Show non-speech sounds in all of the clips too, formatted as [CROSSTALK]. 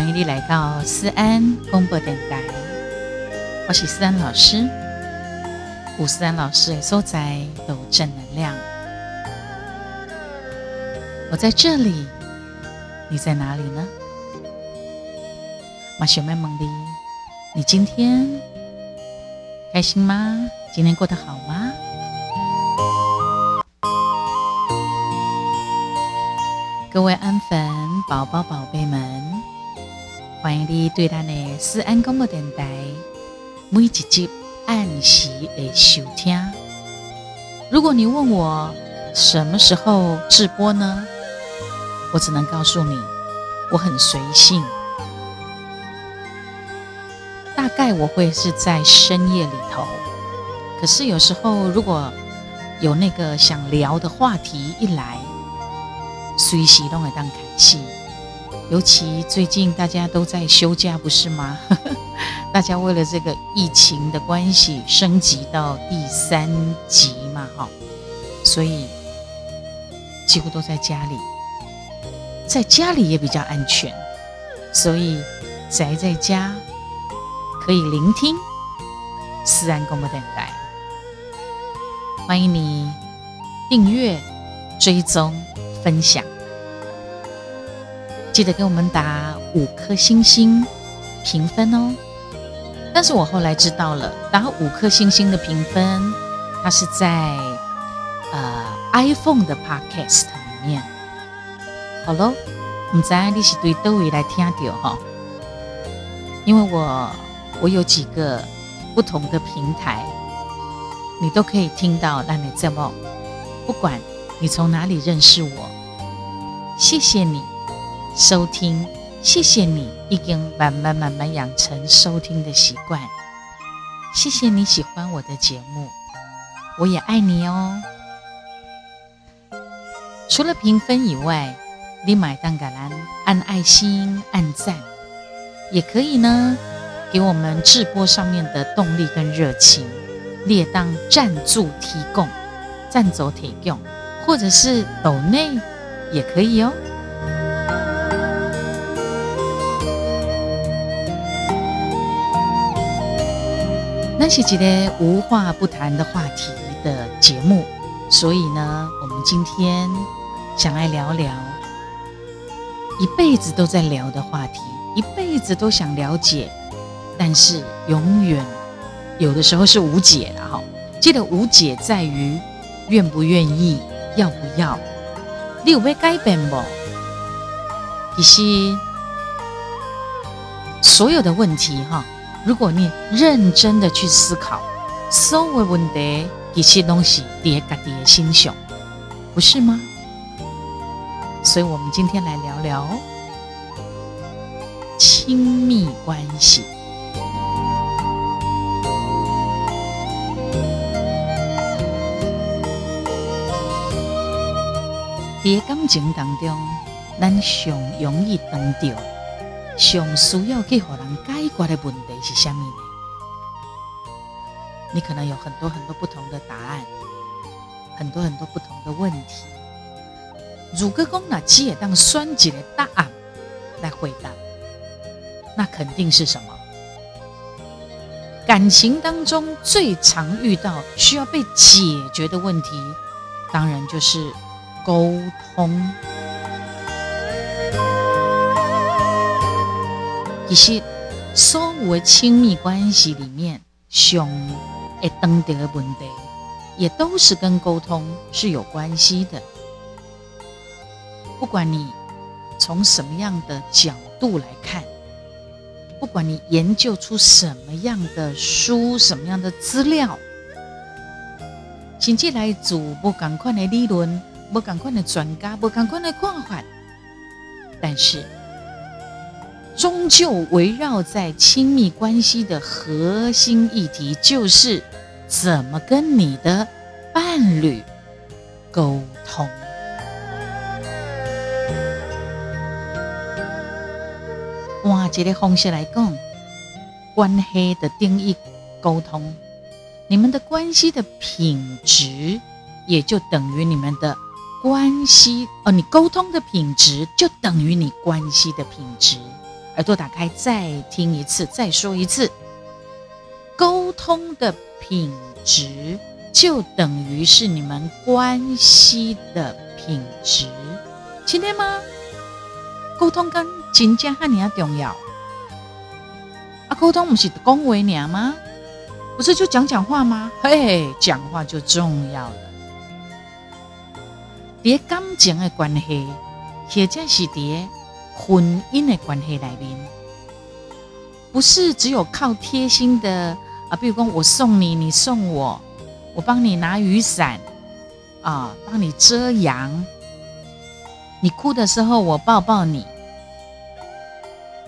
欢迎你来到思安公播电台，我是思安老师。吴思安老师的所在都正能量。我在这里，你在哪里呢？马小妹梦里，你今天开心吗？今天过得好吗？各位安粉、宝宝、宝贝们，欢迎你对咱的思安广播电台每一集按时的收听。如果你问我什么时候直播呢？我只能告诉你，我很随性，大概我会是在深夜里头。可是有时候如果有那个想聊的话题一来，随时都会当开戏，尤其最近大家都在休假，不是吗？[LAUGHS] 大家为了这个疫情的关系，升级到第三级嘛，哈，所以几乎都在家里，在家里也比较安全，所以宅在家可以聆听思安广播电台，欢迎你订阅、追踪。分享，记得给我们打五颗星星评分哦。但是我后来知道了，打五颗星星的评分，它是在呃 iPhone 的 Podcast 里面。好喽，你在你是对都位来听到哈？因为我我有几个不同的平台，你都可以听到那你这么不管。你从哪里认识我？谢谢你收听，谢谢你已经慢慢慢慢养成收听的习惯。谢谢你喜欢我的节目，我也爱你哦。除了评分以外，你买蛋橄榄按爱心按赞，也可以呢，给我们直播上面的动力跟热情，列当赞助提供，赞助提供。或者是抖内也可以哦。那是一个无话不谈的话题的节目，所以呢，我们今天想来聊聊一辈子都在聊的话题，一辈子都想了解，但是永远有的时候是无解的哈。这个无解在于愿不愿意。要不要？你有被改变不？其实所有的问题哈，如果你认真的去思考，所有问题一些东西叠加叠心胸，不是吗？所以我们今天来聊聊亲密关系。在感情当中，咱上容易碰到、上需要去让人解决的问题是什么呢？你可能有很多很多不同的答案，很多很多不同的问题。如果讲那只当选一个答案来回答，那肯定是什么？感情当中最常遇到需要被解决的问题，当然就是。沟通，其实所有的亲密关系里面，上会遇到的问题，也都是跟沟通是有关系的。不管你从什么样的角度来看，不管你研究出什么样的书、什么样的资料，请进来自不同款的理论。不赶快的专家，不赶快的看法，但是终究围绕在亲密关系的核心议题，就是怎么跟你的伴侣沟通。换一个方式来讲，关系的定义，沟通，你们的关系的品质，也就等于你们的。关系哦，你沟通的品质就等于你关系的品质，耳朵打开，再听一次，再说一次。沟通的品质，就等于是你们关系的品质。今天吗？沟通跟真正和你要重要。啊，沟通不是恭维你吗？不是就讲讲话吗？嘿，讲话就重要了。在感情的关系，或者是在婚姻的关系里面，不是只有靠贴心的啊，比如说我送你，你送我，我帮你拿雨伞啊，帮你遮阳，你哭的时候我抱抱你。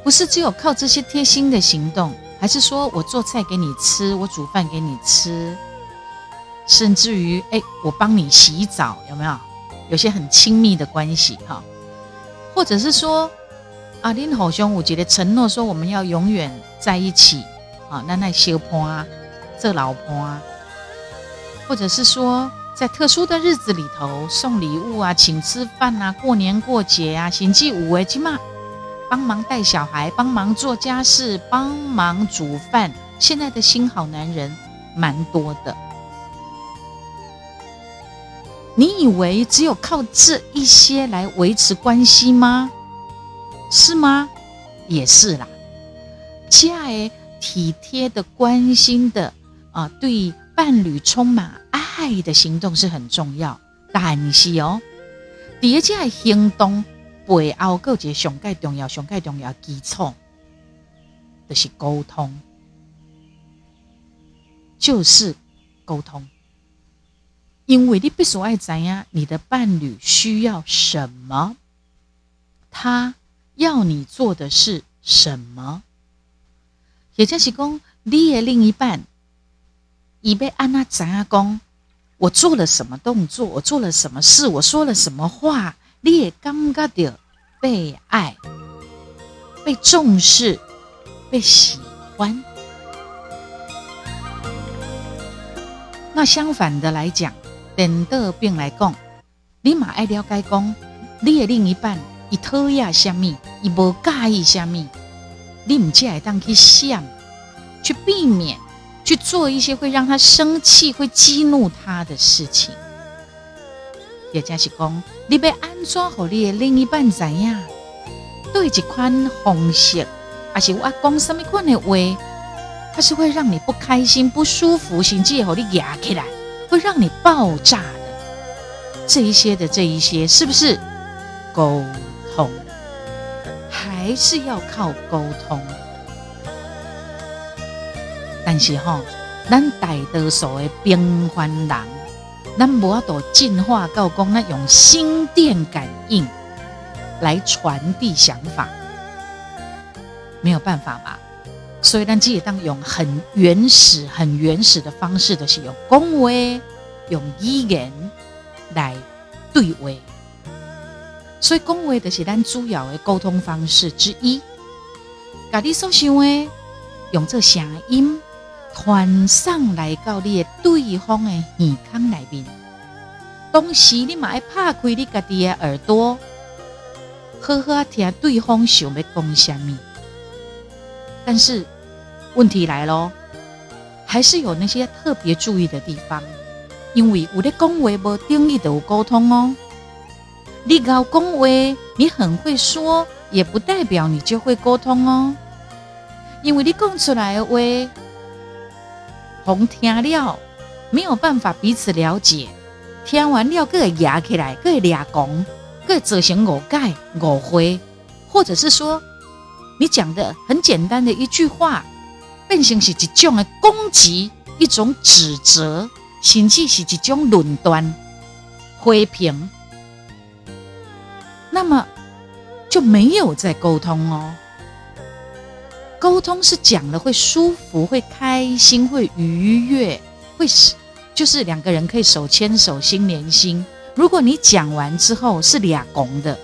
不是只有靠这些贴心的行动，还是说我做菜给你吃，我煮饭给你吃，甚至于哎，我帮你洗澡，有没有？有些很亲密的关系哈，或者是说阿林好兄，我觉得承诺说我们要永远在一起啊，那那小潘这老婆啊，或者是说在特殊的日子里头送礼物啊，请吃饭啊，过年过节啊，星期五哎，起码。帮忙带小孩，帮忙做家事，帮忙煮饭。现在的新好男人蛮多的。你以为只有靠这一些来维持关系吗？是吗？也是啦。亲爱体贴的、关心的啊，对伴侣充满爱的行动是很重要。但是哦，第二加行动。背后各节上盖重要、上盖重要基础，就是沟通，就是沟通。因为你必须爱知影，你的伴侣需要什么，他要你做的是什么，也就是讲，你的另一半，伊要按那怎样讲，我做了什么动作，我做了什么事，我说了什么话。你也感觉到被爱、被重视、被喜欢。那相反的来讲，颠倒病来讲，你嘛爱了解讲，你的另一半伊讨厌什么，伊无介意什么，你唔只会当去想，去避免去做一些会让他生气、会激怒他的事情。也就是讲，你要安怎和你的另一半怎样？对一款方式，还是我讲什么款的话，它是会让你不开心、不舒服，甚至和你压起来，会让你爆炸的。这一些的这一些，是不是沟通？还是要靠沟通？但是哈，咱大多数的平凡人。咱无法度进化到讲，那用心电感应来传递想法，没有办法吧？所以咱只会当用很原始、很原始的方式，就是用讲话、用语言来对话。所以讲话就是咱主要的沟通方式之一。家己所想的，用这声音。传上来到你的对方的耳孔内面，同时你嘛要拍开你家己的耳朵，好好听对方想要讲什么。但是问题来咯，还是有那些特别注意的地方，因为有的讲话无等于就有沟通哦。你搞讲话，你很会说，也不代表你就会沟通哦，因为你讲出来的话。红听了没有办法彼此了解，听完了各个压起来，各个俩讲，各造成误解误会，或者是说你讲的很简单的一句话，变成是一种的攻击，一种指责，甚至是一种论断、批评，那么就没有再沟通哦。沟通是讲了会舒服、会开心、会愉悦、会是就是两个人可以手牵手、心连心。如果你讲完之后是俩拱的，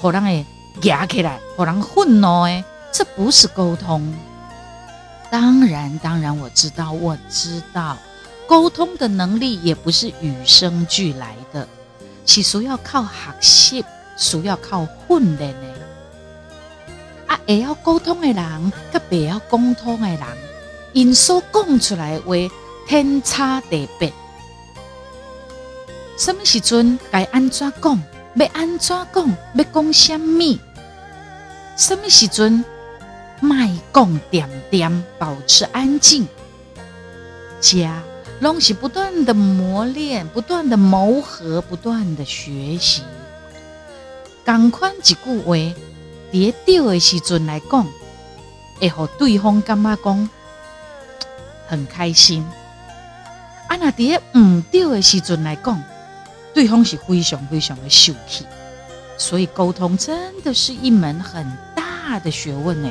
好让诶压起来，好让愤怒诶，这不是沟通。当然，当然我知道，我知道，沟通的能力也不是与生俱来的，是需要靠学习，需要靠训练的。啊，会晓沟通的人，甲袂晓沟通的人，因所讲出来的话天差地别。什么时阵该安怎讲？要安怎讲？要讲什么？什么时阵卖讲点点，保持安静。家拢是不断的磨练，不断的磨合，不断的学习。同款一句话，伫对的时阵来讲，会让对方感觉讲很开心。啊，那伫唔对的时阵来讲，对方是非常非常的受气。所以沟通真的是一门很大的学问呢。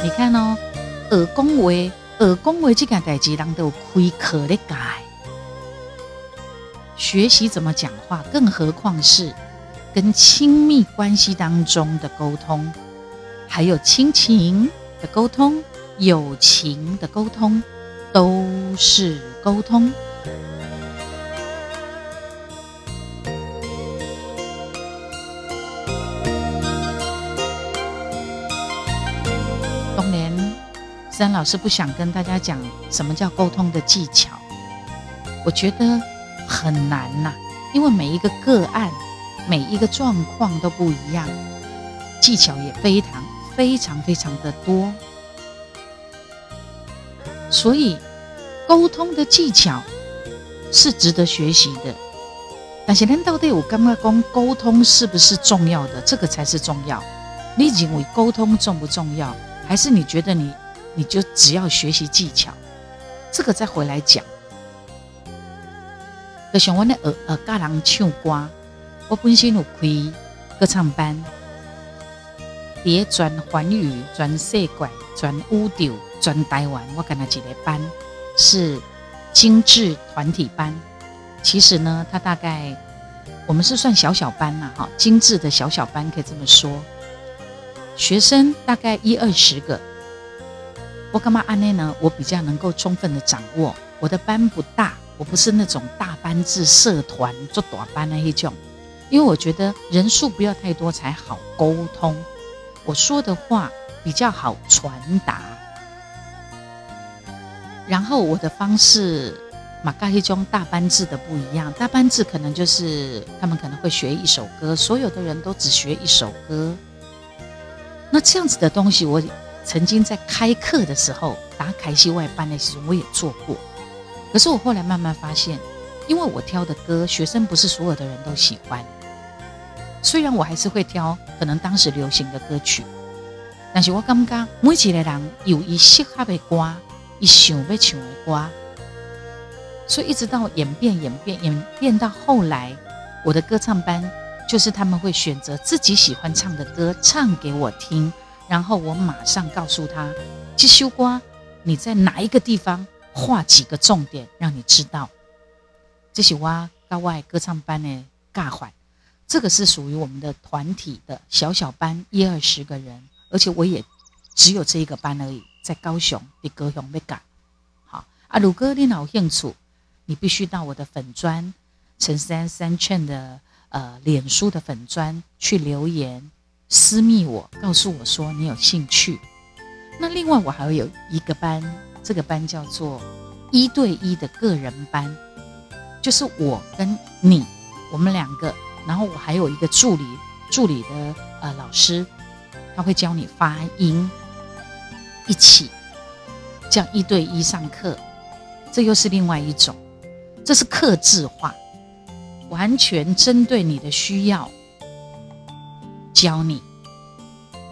你看哦，学讲话，学讲话这件代志，人都有开课的改。学习怎么讲话，更何况是跟亲密关系当中的沟通，还有亲情的沟通、友情的沟通，都是沟通。思安老师不想跟大家讲什么叫沟通的技巧，我觉得。很难呐，因为每一个个案、每一个状况都不一样，技巧也非常、非常、非常的多。所以，沟通的技巧是值得学习的。但是，难道对我刚刚讲沟通是不是重要的？这个才是重要。你认为沟通重不重要？还是你觉得你你就只要学习技巧？这个再回来讲。就像我那呃呃教人唱歌，我本身有开歌唱班，伫全环宇、全世界、全宇宙、全台湾，我跟他一个班是精致团体班。其实呢，他大概我们是算小小班呐，哈，精致的小小班可以这么说。学生大概一二十个，我干嘛安内呢？我比较能够充分的掌握，我的班不大。我不是那种大班制社团做短班那一种，因为我觉得人数不要太多才好沟通，我说的话比较好传达。然后我的方式嘛，跟一中大班制的不一样，大班制可能就是他们可能会学一首歌，所有的人都只学一首歌。那这样子的东西，我曾经在开课的时候，打凯西外班的时候，我也做过。可是我后来慢慢发现，因为我挑的歌，学生不是所有的人都喜欢。虽然我还是会挑可能当时流行的歌曲，但是我感觉每一个人有一适合的歌，一想要唱的歌。所以一直到演变、演变、演变到后来，我的歌唱班就是他们会选择自己喜欢唱的歌唱给我听，然后我马上告诉他：去修瓜你在哪一个地方？画几个重点，让你知道，这是我高外歌唱班的尬环，这个是属于我们的团体的小小班，一二十个人，而且我也只有这一个班而已，在高雄的高雄被尬。好。啊，鲁哥你老兴趣，你必须到我的粉专陈三三劝的呃脸书的粉专去留言。私密我，告诉我说你有兴趣。那另外我还会有一个班。这个班叫做一对一的个人班，就是我跟你，我们两个，然后我还有一个助理，助理的呃老师，他会教你发音，一起这样一对一上课，这又是另外一种，这是客制化，完全针对你的需要教你。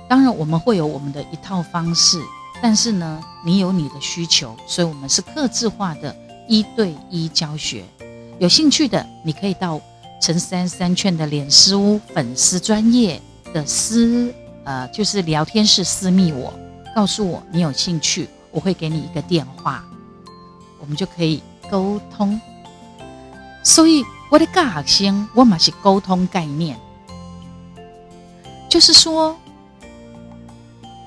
当然，我们会有我们的一套方式。但是呢，你有你的需求，所以我们是客制化的一对一教学。有兴趣的，你可以到陈三三圈的脸书粉丝专业的私呃，就是聊天室私密我，告诉我你有兴趣，我会给你一个电话，我们就可以沟通。所以我的教学生，我嘛是沟通概念，就是说。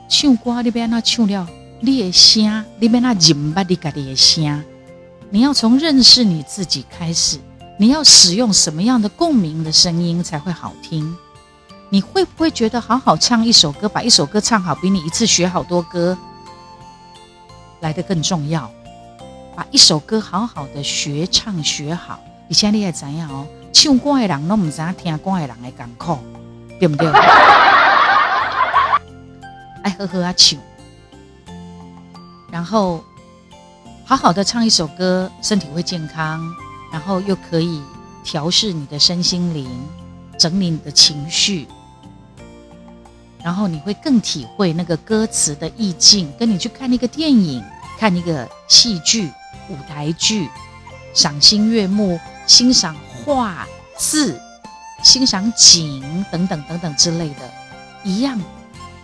唱歌你要那唱了，你的声，你要那认捌你家己的声。你要从认识你自己开始，你要使用什么样的共鸣的声音才会好听？你会不会觉得好好唱一首歌，把一首歌唱好，比你一次学好多歌来的更重要？把一首歌好好的学唱学好，你现在你也怎样哦？唱歌的人都不知道听歌的人的感受，对不对？[LAUGHS] 爱呵呵啊唱，然后好好的唱一首歌，身体会健康，然后又可以调试你的身心灵，整理你的情绪。然后你会更体会那个歌词的意境，跟你去看一个电影、看一个戏剧、舞台剧，赏心悦目，欣赏画字、欣赏景等等等等之类的，一样，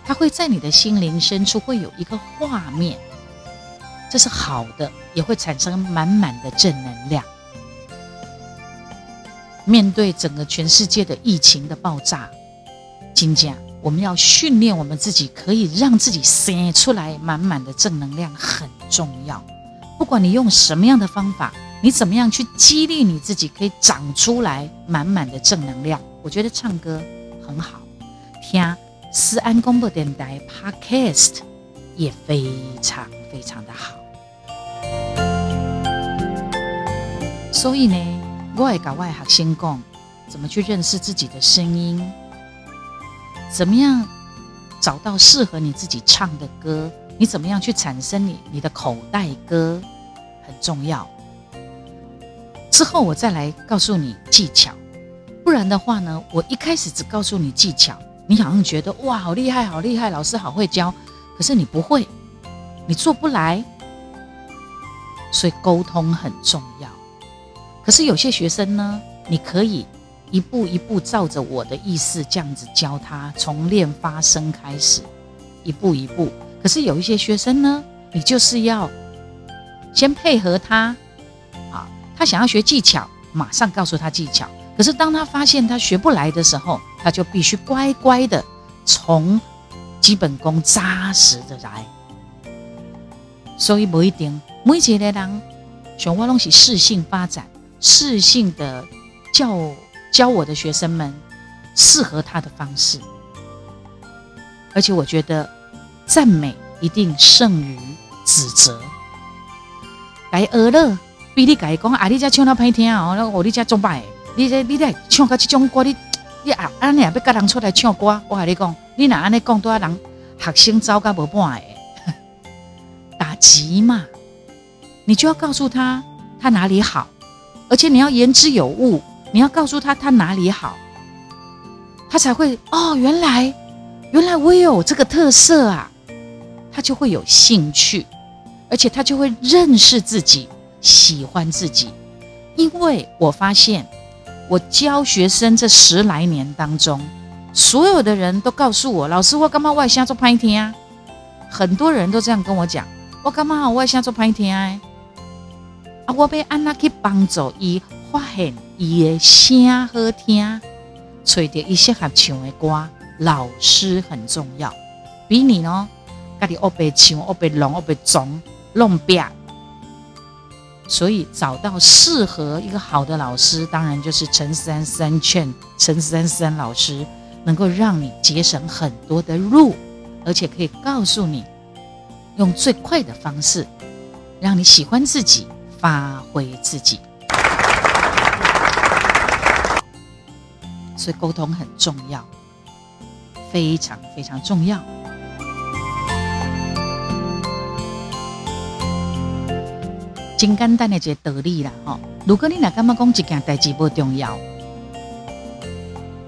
它会在你的心灵深处会有一个画面，这是好的，也会产生满满的正能量。面对整个全世界的疫情的爆炸，金姐。我们要训练我们自己，可以让自己生出来满满的正能量很重要。不管你用什么样的方法，你怎么样去激励你自己，可以长出来满满的正能量。我觉得唱歌很好，听思安广播电台 Podcast 也非常非常的好。所以呢，我也搞外学生讲，怎么去认识自己的声音。怎么样找到适合你自己唱的歌？你怎么样去产生你你的口袋歌？很重要。之后我再来告诉你技巧，不然的话呢，我一开始只告诉你技巧，你好像觉得哇，好厉害，好厉害，老师好会教，可是你不会，你做不来，所以沟通很重要。可是有些学生呢，你可以。一步一步照着我的意思这样子教他，从练发声开始，一步一步。可是有一些学生呢，你就是要先配合他，他想要学技巧，马上告诉他技巧。可是当他发现他学不来的时候，他就必须乖乖的从基本功扎实的来。所以不一定每一个人，像我拢是适性发展，适性的教。教我的学生们适合他的方式，而且我觉得赞美一定胜于指责。该学了，比你该讲啊，你这唱得歹听哦，那我你这做歹，你这你这唱到这种歌，你你啊，安尼也要跟人出来唱歌。我跟你讲，你哪安尼讲，都要人学生走个无半个，[LAUGHS] 打击嘛，你就要告诉他他哪里好，而且你要言之有物。你要告诉他他哪里好，他才会哦，原来原来我有这个特色啊，他就会有兴趣，而且他就会认识自己，喜欢自己。因为我发现，我教学生这十来年当中，所有的人都告诉我，老师，我干嘛外向做拍天啊？很多人都这样跟我讲，我干嘛好外向做拍天啊？啊，我被安娜去帮助伊发现。伊的声好听，找到伊适合唱的歌，老师很重要。比你呢，家己学白唱、学白弄、学白装、弄别。所以找到适合一个好的老师，当然就是陈思安三劝陈思安三老师，能够让你节省很多的路，而且可以告诉你用最快的方式，让你喜欢自己，发挥自己。所以沟通很重要，非常非常重要。真简单的一个道理啦，吼！如果你哪感觉讲一件代志不重要，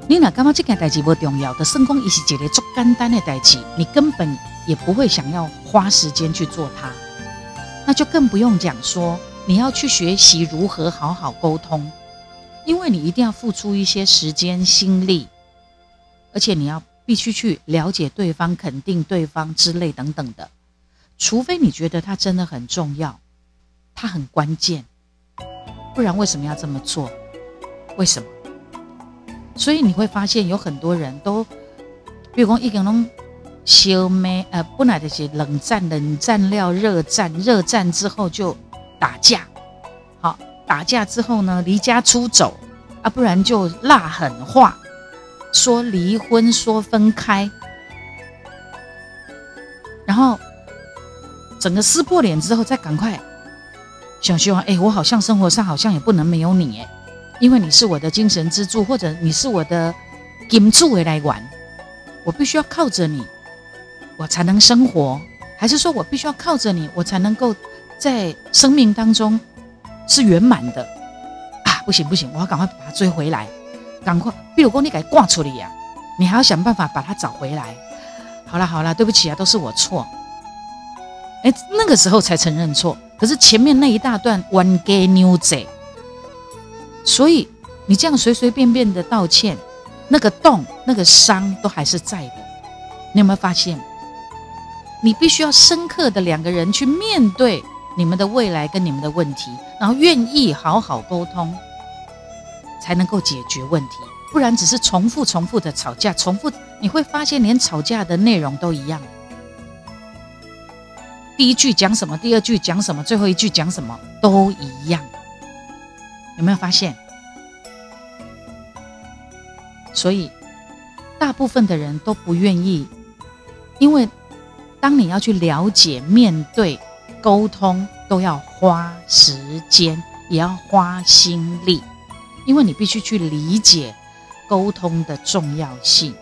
你哪感觉这件代志不重要的，算讲伊是一个足简单的代志，你根本也不会想要花时间去做它，那就更不用讲说你要去学习如何好好沟通。因为你一定要付出一些时间心力，而且你要必须去了解对方、肯定对方之类等等的，除非你觉得他真的很重要，他很关键，不然为什么要这么做？为什么？所以你会发现有很多人都，比如讲一个人小妹，呃，本来就是冷战，冷战了热战，热战之后就打架，好。打架之后呢，离家出走啊，不然就辣狠话，说离婚，说分开，然后整个撕破脸之后，再赶快想希望，哎，我好像生活上好像也不能没有你，哎，因为你是我的精神支柱，或者你是我的金主回来玩，我必须要靠着你，我才能生活，还是说我必须要靠着你，我才能够在生命当中。是圆满的啊！不行不行，我要赶快把他追回来，赶快！比如说你给他挂出来呀，你还要想办法把他找回来。好了好了，对不起啊，都是我错。哎，那个时候才承认错，可是前面那一大段 one gay news，所以你这样随随便便的道歉，那个洞那个伤都还是在的。你有没有发现？你必须要深刻的两个人去面对。你们的未来跟你们的问题，然后愿意好好沟通，才能够解决问题。不然只是重复重复的吵架，重复你会发现连吵架的内容都一样。第一句讲什么，第二句讲什么，最后一句讲什么都一样。有没有发现？所以大部分的人都不愿意，因为当你要去了解、面对。沟通都要花时间，也要花心力，因为你必须去理解沟通的重要性。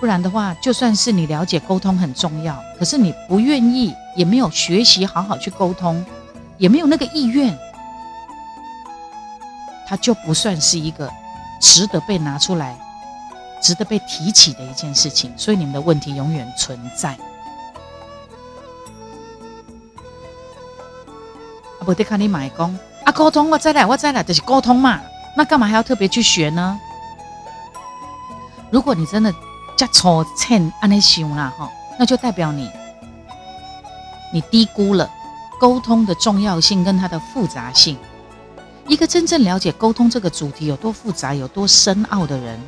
不然的话，就算是你了解沟通很重要，可是你不愿意，也没有学习好好去沟通，也没有那个意愿，它就不算是一个值得被拿出来、值得被提起的一件事情。所以你们的问题永远存在。我得看你买工啊，沟通我再来，我再来，就是沟通嘛。那干嘛还要特别去学呢？如果你真的加粗浅安尼想啦哈，那就代表你你低估了沟通的重要性跟它的复杂性。一个真正了解沟通这个主题有多复杂、有多深奥的人，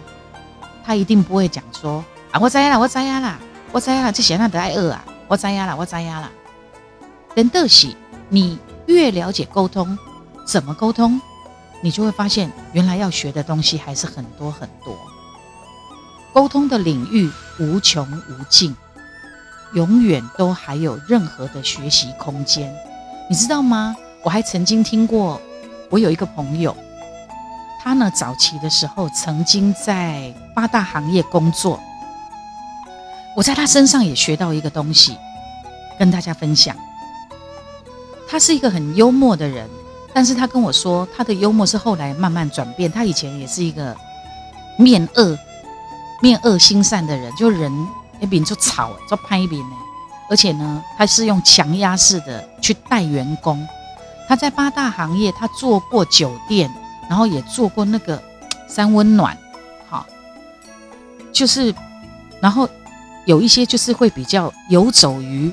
他一定不会讲说啊，我知呀啦，我知呀啦，我知呀啦，这些那得挨饿啊，我知呀啦，我知呀啦。真的是你。越了解沟通，怎么沟通，你就会发现，原来要学的东西还是很多很多。沟通的领域无穷无尽，永远都还有任何的学习空间，你知道吗？我还曾经听过，我有一个朋友，他呢早期的时候曾经在八大行业工作，我在他身上也学到一个东西，跟大家分享。他是一个很幽默的人，但是他跟我说，他的幽默是后来慢慢转变。他以前也是一个面恶、面恶心善的人，就人一边就吵，就拍一边呢。而且呢，他是用强压式的去带员工。他在八大行业，他做过酒店，然后也做过那个三温暖，好，就是，然后有一些就是会比较游走于，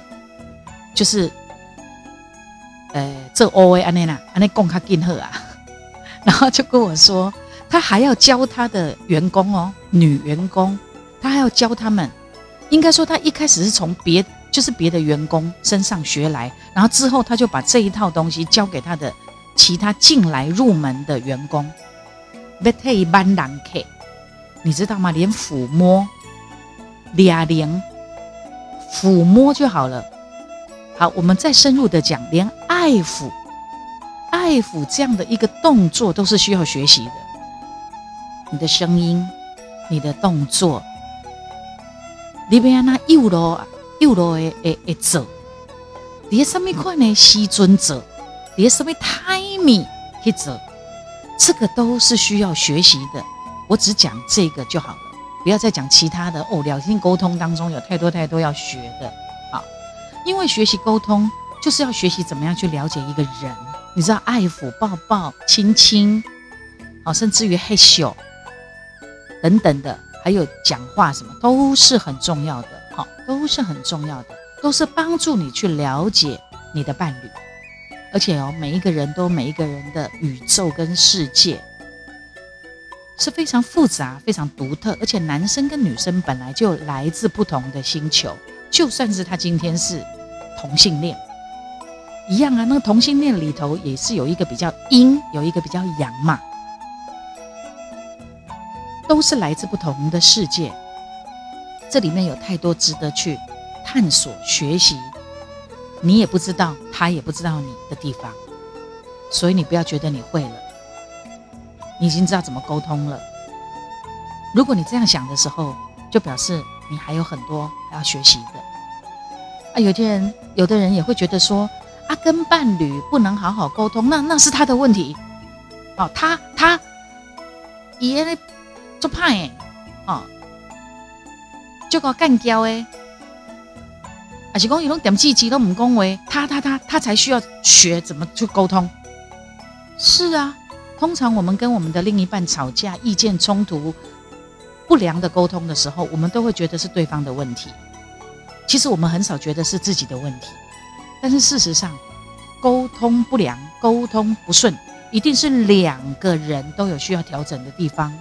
就是。呃，这 O A 安内娜安内贡卡金赫啊，[LAUGHS] 然后就跟我说，他还要教他的员工哦，女员工，他还要教他们。应该说，他一开始是从别就是别的员工身上学来，然后之后他就把这一套东西教给他的其他进来入门的员工。别太一般人客，你知道吗？连抚摸，俩连抚摸就好了。好，我们再深入的讲，连爱抚、爱抚这样的一个动作都是需要学习的。你的声音，你的动作，你别那幼罗幼罗诶诶诶走，你什么款呢？西尊者，你什么 timing 去走，这个都是需要学习的。我只讲这个就好了，不要再讲其他的哦。两性沟通当中有太多太多要学的啊。因为学习沟通就是要学习怎么样去了解一个人，你知道，爱抚、抱抱、亲亲，好，甚至于害羞等等的，还有讲话什么，都是很重要的，好，都是很重要的，都是帮助你去了解你的伴侣。而且哦，每一个人都每一个人的宇宙跟世界是非常复杂、非常独特，而且男生跟女生本来就来自不同的星球，就算是他今天是。同性恋，一样啊，那个同性恋里头也是有一个比较阴，有一个比较阳嘛，都是来自不同的世界。这里面有太多值得去探索、学习，你也不知道，他也不知道你的地方，所以你不要觉得你会了，你已经知道怎么沟通了。如果你这样想的时候，就表示你还有很多要学习的。啊，有些人，有的人也会觉得说。啊，跟伴侣不能好好沟通，那那是他的问题。哦，他他爷做派哎，哦，就搞干交哎，而且讲伊拢点积极都唔恭维，他他他他才需要学怎么去沟通。是啊，通常我们跟我们的另一半吵架、意见冲突、不良的沟通的时候，我们都会觉得是对方的问题。其实我们很少觉得是自己的问题。但是事实上，沟通不良、沟通不顺，一定是两个人都有需要调整的地方，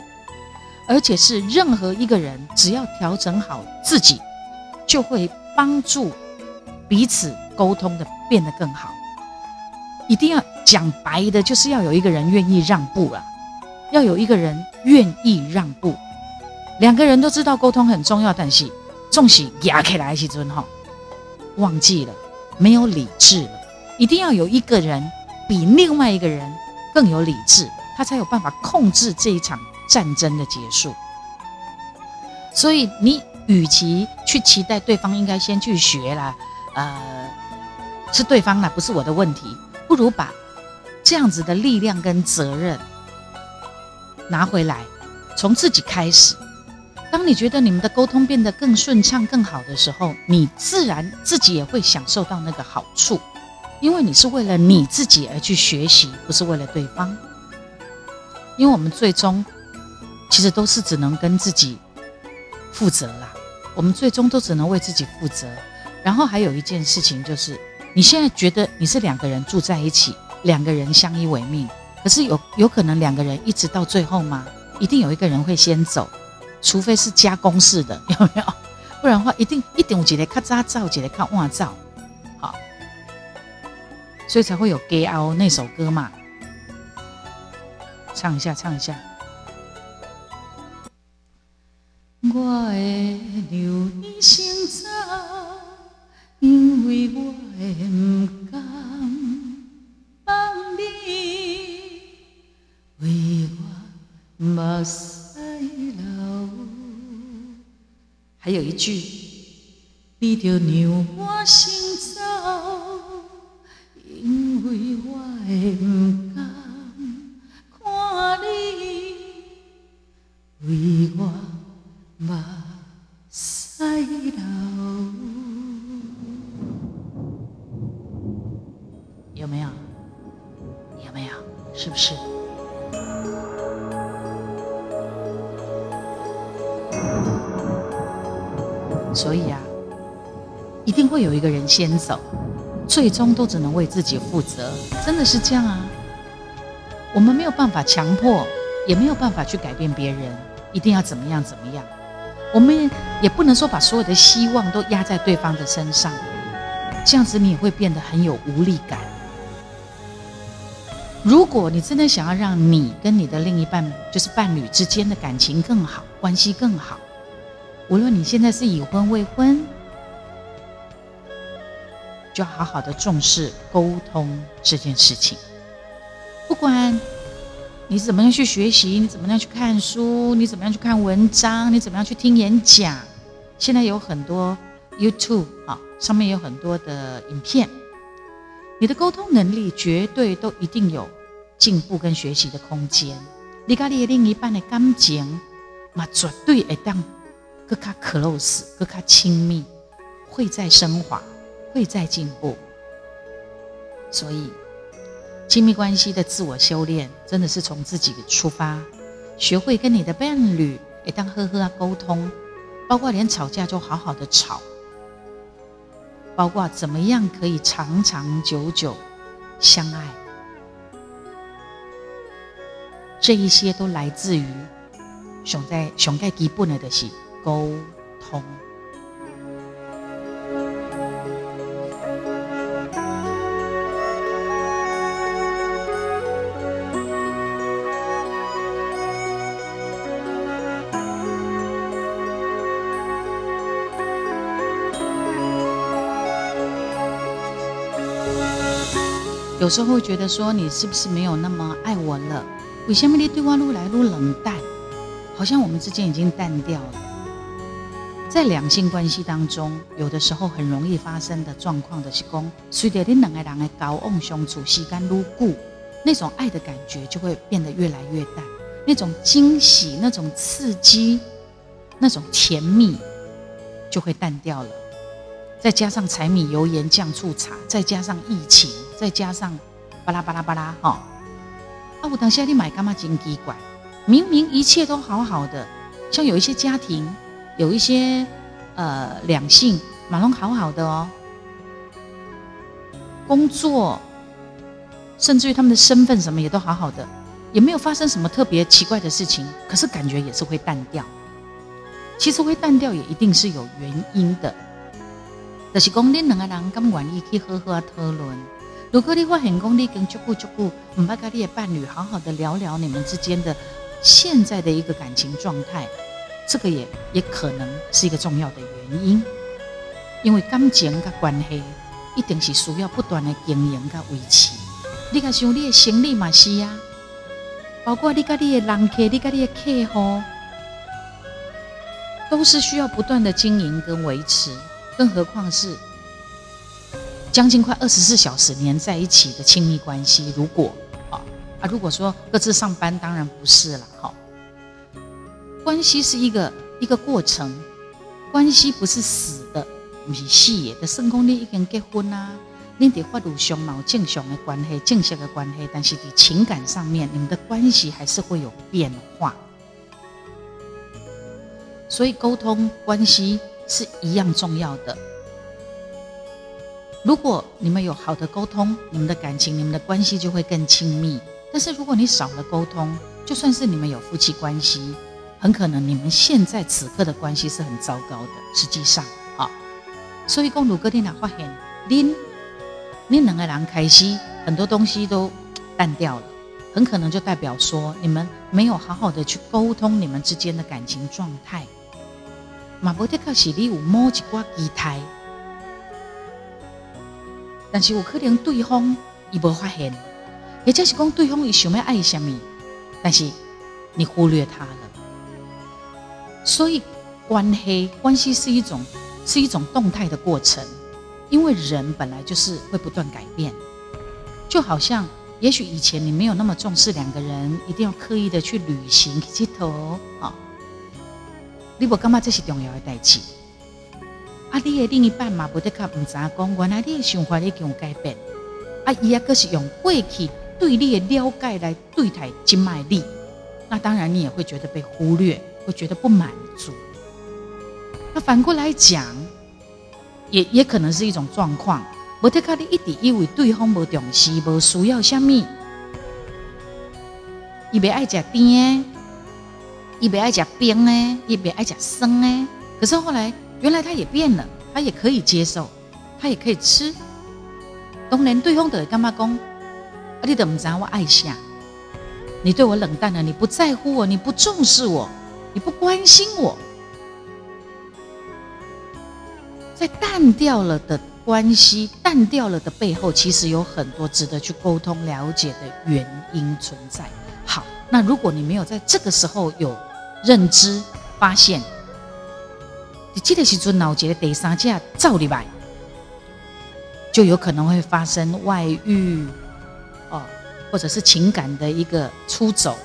而且是任何一个人只要调整好自己，就会帮助彼此沟通的变得更好。一定要讲白的，就是要有一个人愿意让步啊，要有一个人愿意让步。两个人都知道沟通很重要，但是重喜压起来时阵哈，忘记了。没有理智了，一定要有一个人比另外一个人更有理智，他才有办法控制这一场战争的结束。所以，你与其去期待对方应该先去学啦，呃，是对方啦，不是我的问题，不如把这样子的力量跟责任拿回来，从自己开始。当你觉得你们的沟通变得更顺畅、更好的时候，你自然自己也会享受到那个好处，因为你是为了你自己而去学习，不是为了对方。因为我们最终其实都是只能跟自己负责啦，我们最终都只能为自己负责。然后还有一件事情就是，你现在觉得你是两个人住在一起，两个人相依为命，可是有有可能两个人一直到最后吗？一定有一个人会先走。除非是加工式的，有没有？不然的话，一定一定有一个较早走，一个较晚走，好，所以才会有《给熬》那首歌嘛。唱一下，唱一下。我会留你先走，因为我会不甘放你，为我目屎流。还有一句，你就让我先走，因为我会不甘看你为我。有没有？有没有？是不是？所以啊，一定会有一个人先走，最终都只能为自己负责，真的是这样啊。我们没有办法强迫，也没有办法去改变别人，一定要怎么样怎么样。我们也不能说把所有的希望都压在对方的身上，这样子你也会变得很有无力感。如果你真的想要让你跟你的另一半，就是伴侣之间的感情更好，关系更好。无论你现在是已婚未婚，就要好好的重视沟通这件事情。不管你怎么样去学习，你怎么样去看书，你怎么样去看文章，你怎么样去听演讲，现在有很多 YouTube 啊，上面有很多的影片，你的沟通能力绝对都一定有进步跟学习的空间。你跟你的另一半的感情，嘛绝对会当。更加 close，更加亲密，会在升华，会在进步。所以，亲密关系的自我修炼，真的是从自己出发，学会跟你的伴侣也当呵呵啊沟通，包括连吵架就好好的吵，包括怎么样可以长长久久相爱，这一些都来自于熊在熊盖基本的的是。沟通。有时候会觉得说，你是不是没有那么爱我了？为什么你对我越来越冷淡？好像我们之间已经淡掉了。在两性关系当中，有的时候很容易发生的状况的是说，随着你两个人的交往相处时间越久，那种爱的感觉就会变得越来越淡，那种惊喜、那种刺激、那种甜蜜就会淡掉了。再加上柴米油盐酱醋茶，再加上疫情，再加上巴拉巴拉巴拉哈，啊，我等下你买干嘛真奇怪？明明一切都好好的，像有一些家庭，有一些呃两性，马龙好好的哦，工作，甚至于他们的身份什么也都好好的，也没有发生什么特别奇怪的事情，可是感觉也是会淡掉。其实会淡掉也一定是有原因的。就是讲，恁两个人咁愿意去好好啊讨论。如果你发现讲，你跟足久足久，唔捌跟你的伴侣好好的聊聊你们之间的现在的一个感情状态，这个也也可能是一个重要的原因。因为感情跟关系一定是需要不断的经营跟维持。你看像你的生理嘛是啊，包括你跟你的人客，你跟你的客户，都是需要不断的经营跟维持。更何况是将近快二十四小时黏在一起的亲密关系，如果啊啊，如果说各自上班，当然不是了哈。关系是一个一个过程，关系不是死的，不是死的。的成功你已经结婚啦，你得发生相貌正常的关系，正式的关系，但是在情感上面，你们的关系还是会有变化。所以沟通关系。是一样重要的。如果你们有好的沟通，你们的感情、你们的关系就会更亲密。但是如果你少了沟通，就算是你们有夫妻关系，很可能你们现在此刻的关系是很糟糕的。实际上啊，所以公主哥你俩发现，您您两个人开心很多东西都淡掉了，很可能就代表说你们没有好好的去沟通你们之间的感情状态。嘛，无的确是你有某一寡期待，但是有可能对方伊无发现，也就是讲对方伊想要爱什么，但是你忽略他了。所以关系关系是一种是一种动态的过程，因为人本来就是会不断改变，就好像也许以前你没有那么重视两个人一定要刻意的去旅行去佚佗啊。你无感觉这是重要的代志？啊，你的另一半嘛，不得卡唔知讲，原来你的想法已经有改变。啊，伊也阁是用过去对你的了解来对待今麦你，那当然你也会觉得被忽略，会觉得不满足。那反过来讲，也也可能是一种状况。无得卡你一直以为对方无重视，无需要什么，伊袂爱食甜。一边爱讲冰呢，一边爱讲生呢。可是后来，原来他也变了，他也可以接受，他也可以吃。当然，对方的干嘛讲？啊，你怎么知道我爱下？你对我冷淡了，你不在乎我，你不重视我，你不关心我。在淡掉了的关系，淡掉了的背后，其实有很多值得去沟通、了解的原因存在。好，那如果你没有在这个时候有认知发现，你记得是做脑结的第三者照理来，就有可能会发生外遇哦，或者是情感的一个出走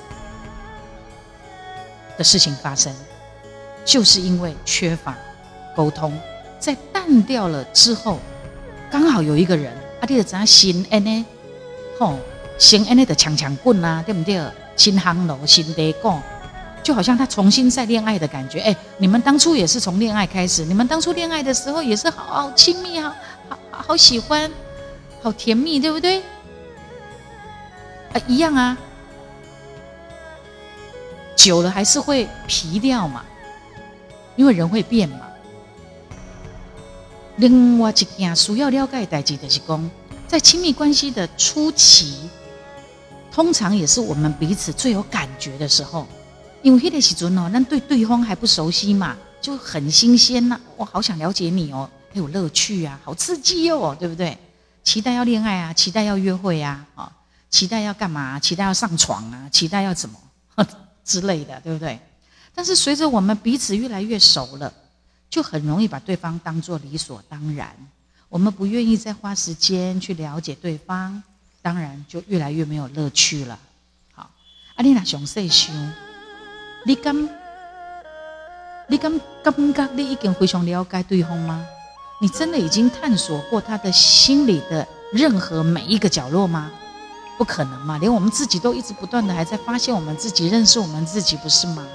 的事情发生，就是因为缺乏沟通，在淡掉了之后，刚好有一个人，啊，你的怎样新恩呢？吼，新恩呢的强强棍啊，对不对？新航楼新地讲。就好像他重新再恋爱的感觉，哎，你们当初也是从恋爱开始，你们当初恋爱的时候也是好好亲密啊，好好喜欢，好甜蜜，对不对？啊，一样啊，久了还是会疲掉嘛，因为人会变嘛。另外一件需要了解的代志就是讲，在亲密关系的初期，通常也是我们彼此最有感觉的时候。因为那个时阵哦，那对对方还不熟悉嘛，就很新鲜呐。我好想了解你哦，很有乐趣啊，好刺激哦，对不对？期待要恋爱啊，期待要约会啊，啊，期待要干嘛？期待要上床啊，期待要怎么 [LAUGHS] 之类的，对不对？但是随着我们彼此越来越熟了，就很容易把对方当作理所当然。我们不愿意再花时间去了解对方，当然就越来越没有乐趣了。好，阿丽娜熊细想，你敢，你敢感觉你已经非常了解对方吗？你真的已经探索过他的心里的任何每一个角落吗？不可能嘛，连我们自己都一直不断的还在发现我们自己，认识我们自己，不是吗？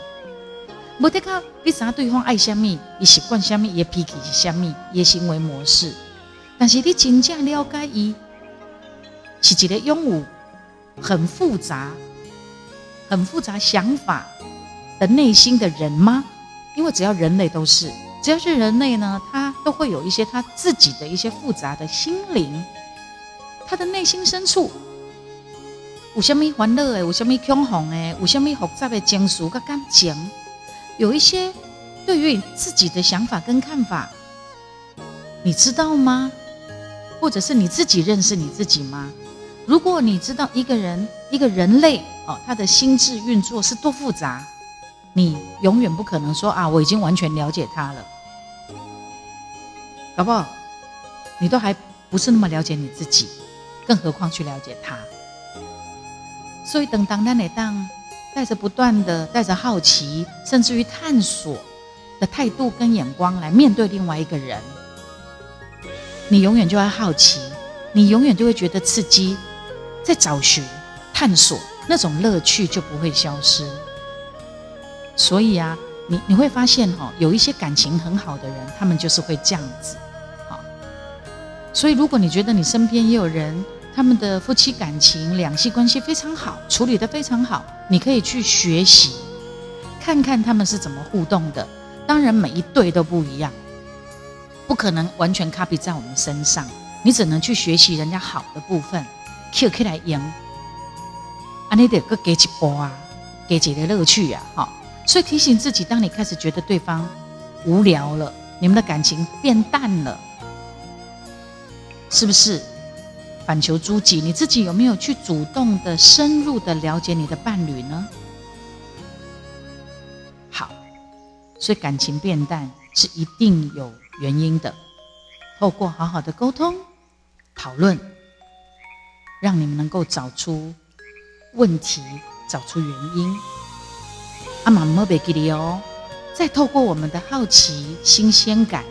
没得靠，你知道对方爱什么，伊习惯什么，伊脾气是什么，伊行为模式。但是你真正了解伊，是一个拥有很复杂、很复杂想法的内心的人吗？因为只要人类都是，只要是人类呢，他都会有一些他自己的一些复杂的心灵，他的内心深处有什么烦恼诶，有什么恐慌诶，有什么复杂的情绪跟感情。有一些对于自己的想法跟看法，你知道吗？或者是你自己认识你自己吗？如果你知道一个人一个人类哦，他的心智运作是多复杂，你永远不可能说啊，我已经完全了解他了，搞不好你都还不是那么了解你自己，更何况去了解他。所以等当咱来当。带着不断的、带着好奇，甚至于探索的态度跟眼光来面对另外一个人，你永远就会好奇，你永远就会觉得刺激，在找寻、探索那种乐趣就不会消失。所以啊，你你会发现哈，有一些感情很好的人，他们就是会这样子。好，所以如果你觉得你身边也有人，他们的夫妻感情、两性关系非常好，处理得非常好。你可以去学习，看看他们是怎么互动的。当然，每一对都不一样，不可能完全 copy 在我们身上。你只能去学习人家好的部分，Q Q 来赢。啊，你得个给一波啊，给几个乐趣啊，哈。所以提醒自己，当你开始觉得对方无聊了，你们的感情变淡了，是不是？反求诸己，你自己有没有去主动的、深入的了解你的伴侣呢？好，所以感情变淡是一定有原因的。透过好好的沟通、讨论，让你们能够找出问题、找出原因。阿妈莫别给你哦，再透过我们的好奇、新鲜感，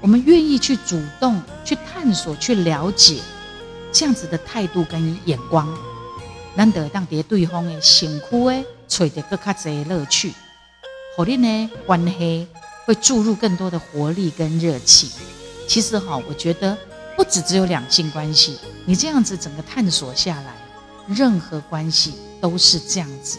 我们愿意去主动去探索、去了解。这样子的态度跟眼光，难得让叠对方的辛苦诶，取得更加多乐趣，和你呢关系会注入更多的活力跟热气。其实哈，我觉得不只只有两性关系，你这样子整个探索下来，任何关系都是这样子。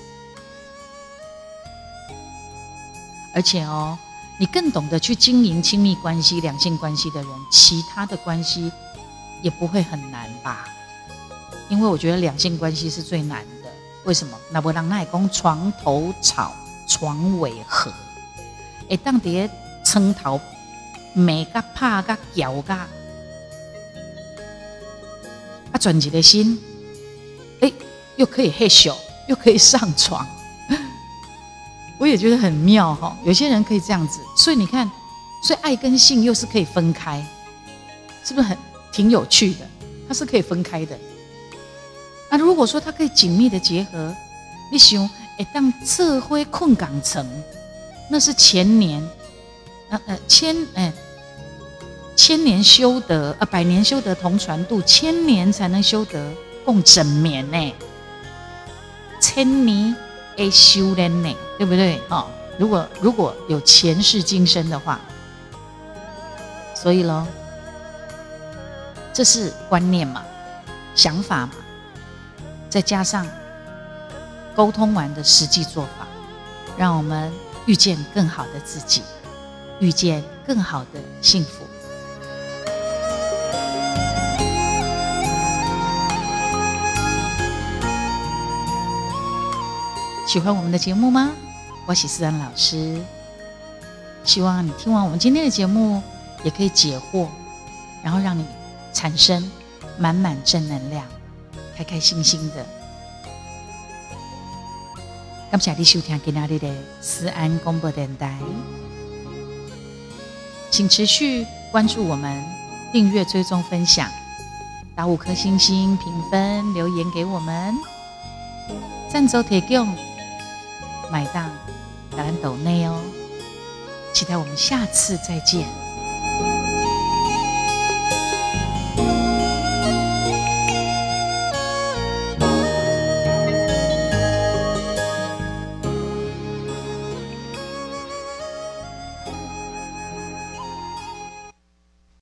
而且哦，你更懂得去经营亲密关系、两性关系的人，其他的关系。也不会很难吧，因为我觉得两性关系是最难的。为什么？那不让那公床头吵，床尾和。哎，当爹床头骂个怕个叫个，啊，转几个心，哎，又可以害羞，又可以上床，我也觉得很妙哈。有些人可以这样子，所以你看，所以爱跟性又是可以分开，是不是很？挺有趣的，它是可以分开的。那如果说它可以紧密的结合，你想，哎，当这回困港城，那是千年，呃呃，千哎，千年修得呃，百年修得同船渡，千年才能修得共枕眠呢。千年哎修炼呢，对不对？哈，如果如果有前世今生的话，所以喽。这是观念嘛，想法嘛，再加上沟通完的实际做法，让我们遇见更好的自己，遇见更好的幸福。喜欢我们的节目吗？我是思安老师，希望你听完我们今天的节目，也可以解惑，然后让你。产生满满正能量，开开心心的。感谢你收听今天的思安广播电台，请持续关注我们，订阅、追踪、分享，打五颗星星评分，留言给我们，赞助提供，买到橄榄斗内哦。期待我们下次再见。